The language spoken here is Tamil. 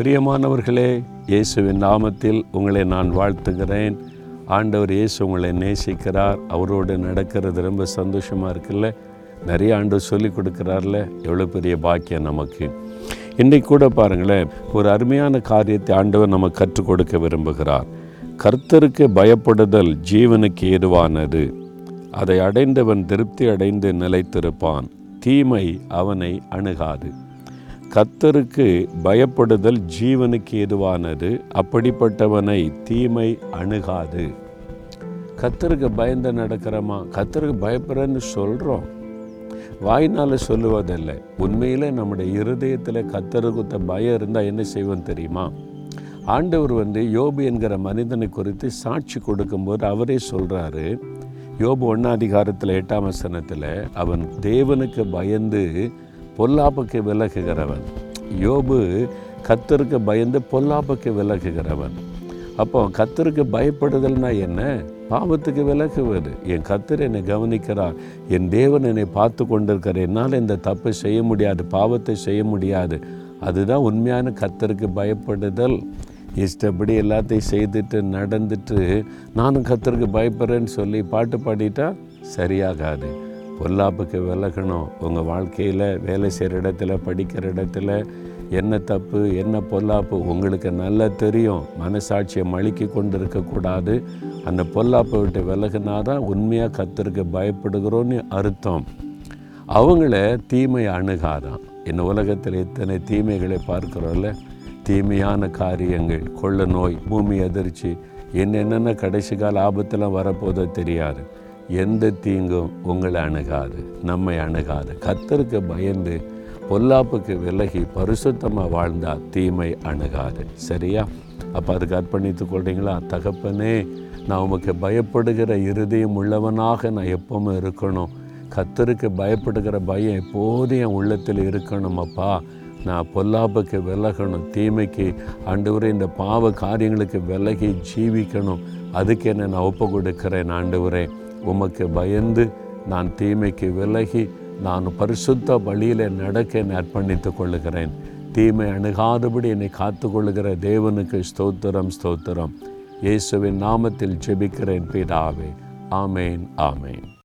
பிரியமானவர்களே இயேசுவின் நாமத்தில் உங்களை நான் வாழ்த்துகிறேன். ஆண்டவர் இயேசு உங்களை நேசிக்கிறார். அவரோடு நடக்கிறது ரொம்ப சந்தோஷமாக இருக்குல்ல? நிறைய ஆண்டவர் சொல்லி கொடுக்குறார்ல? எவ்வளோ பெரிய பாக்கியம் நமக்கு. இன்றைக்கு கூட பாருங்களேன் ஒரு அருமையான காரியத்தை ஆண்டவர் நம்ம கற்றுக் கொடுக்க விரும்புகிறார். கர்த்தருக்கு பயப்படுதல் ஜீவனுக்கு ஏதுவானது. அதை அடைந்தவன் திருப்தி அடைந்து நிலைத்திருப்பான். தீமை அவனை அணுகாது. கத்தருக்கு பயப்படுதல் ஜீவனுக்கு ஏதுவானது அப்படிப்பட்டவனை தீமை அணுகாது. கத்தருக்கு பயந்து நடக்கிறோமா? கத்தருக்கு பயப்படுறேன்னு சொல்கிறோம் வாய்னால் சொல்லுவதில்லை. உண்மையில் நம்முடைய இருதயத்தில் கத்தருக்குத்த பயம் இருந்தால் என்ன செய்வோம் தெரியுமா? ஆண்டவர் வந்து யோபு என்கிற மனிதனை குறித்து சாட்சி கொடுக்கும்போது அவரே சொல்கிறாரு யோபு ஒன்றாம் அதிகாரத்தில் எட்டாம் வசனத்தில் அவன் தேவனுக்கு பயந்து பொல்லாப்புக்கு விலகுகிறவன். யோபு கத்தருக்கு பயந்து பொல்லாப்புக்கு விலகுகிறவன். அப்போ கத்தருக்கு பயப்படுதல்னா என்ன? பாவத்துக்கு விலகுவது. என் கத்தர் என்னை கவனிக்கிறார். என் தேவன் என்னை பார்த்து கொண்டிருக்கிறார். என்னால் இந்த தப்பை செய்ய முடியாது பாவத்தை செய்ய முடியாது. அதுதான் உண்மையான கத்தருக்கு பயப்படுதல். இஷ்டப்படி எல்லாத்தையும் செய்துட்டு நடந்துட்டு நானும் கத்தருக்கு பயப்படுறேன்னு சொல்லி பாட்டு பாடிட்டா சரியாகாது. பொல்லாப்புக்கு விலகணும். உங்கள் வாழ்க்கையில் வேலை செய்கிற இடத்துல படிக்கிற இடத்துல என்ன தப்பு என்ன பொல்லாப்பு உங்களுக்கு நல்லா தெரியும். மனசாட்சியை மழுக்கி கொண்டு இருக்கக்கூடாது அந்த பொல்லாப்பை விட்டு விலகுனா தான் உண்மையாக கத்திருக்க பயப்படுகிறோன்னு அர்த்தம். அவங்கள தீமை அணுகாதான். இந்த உலகத்தில் எத்தனை தீமைகளை பார்க்குறோம்ல? தீமையான காரியங்கள் கொள்ள நோய் பூமி அதிர்ச்சி என்னென்ன கடைசி கால ஆபத்தெல்லாம் வரப்போதோ தெரியாது. எந்த தீங்கும் உங்களை அணுகாது நம்மை அணுகாது. கத்தருக்கு பயந்து பொல்லாப்புக்கு விலகி பரிசுத்தமாக வாழ்ந்தால் தீமை அணுகாது. சரியா? அப்போ அதுக்கு அர்ப்பணித்து கொள்றீங்களா? தகப்பனே நான் உமக்கு பயப்படுகிற இருதயம் உள்ளவனாக நான் எப்பவும் இருக்கணும். கத்தருக்கு பயப்படுகிற பயம் எப்போதும் என் உள்ளத்தில் இருக்கணும் அப்பா. நான் பொல்லாப்புக்கு விலகணும் தீமைக்கு ஆண்டவரே இந்த பாவ காரியங்களுக்கு விலகி ஜீவிக்கணும். அதுக்கு என்ன நான் ஒப்பு கொடுக்கிறேன் ஆண்டவரே. உமக்கு பயந்து நான் தீமைக்கு விலகி நான் பரிசுத்த வழியில் நடக்க என்னை அர்ப்பணித்துக் கொள்ளுகிறேன். தீமை அணுகாதபடி என்னை காத்து கொள்ளுகிற தேவனுக்கு ஸ்தோத்திரம் ஸ்தோத்திரம். இயேசுவின் நாமத்தில் ஜெபிக்கிறேன் பிதாவே. ஆமேன் ஆமேன்.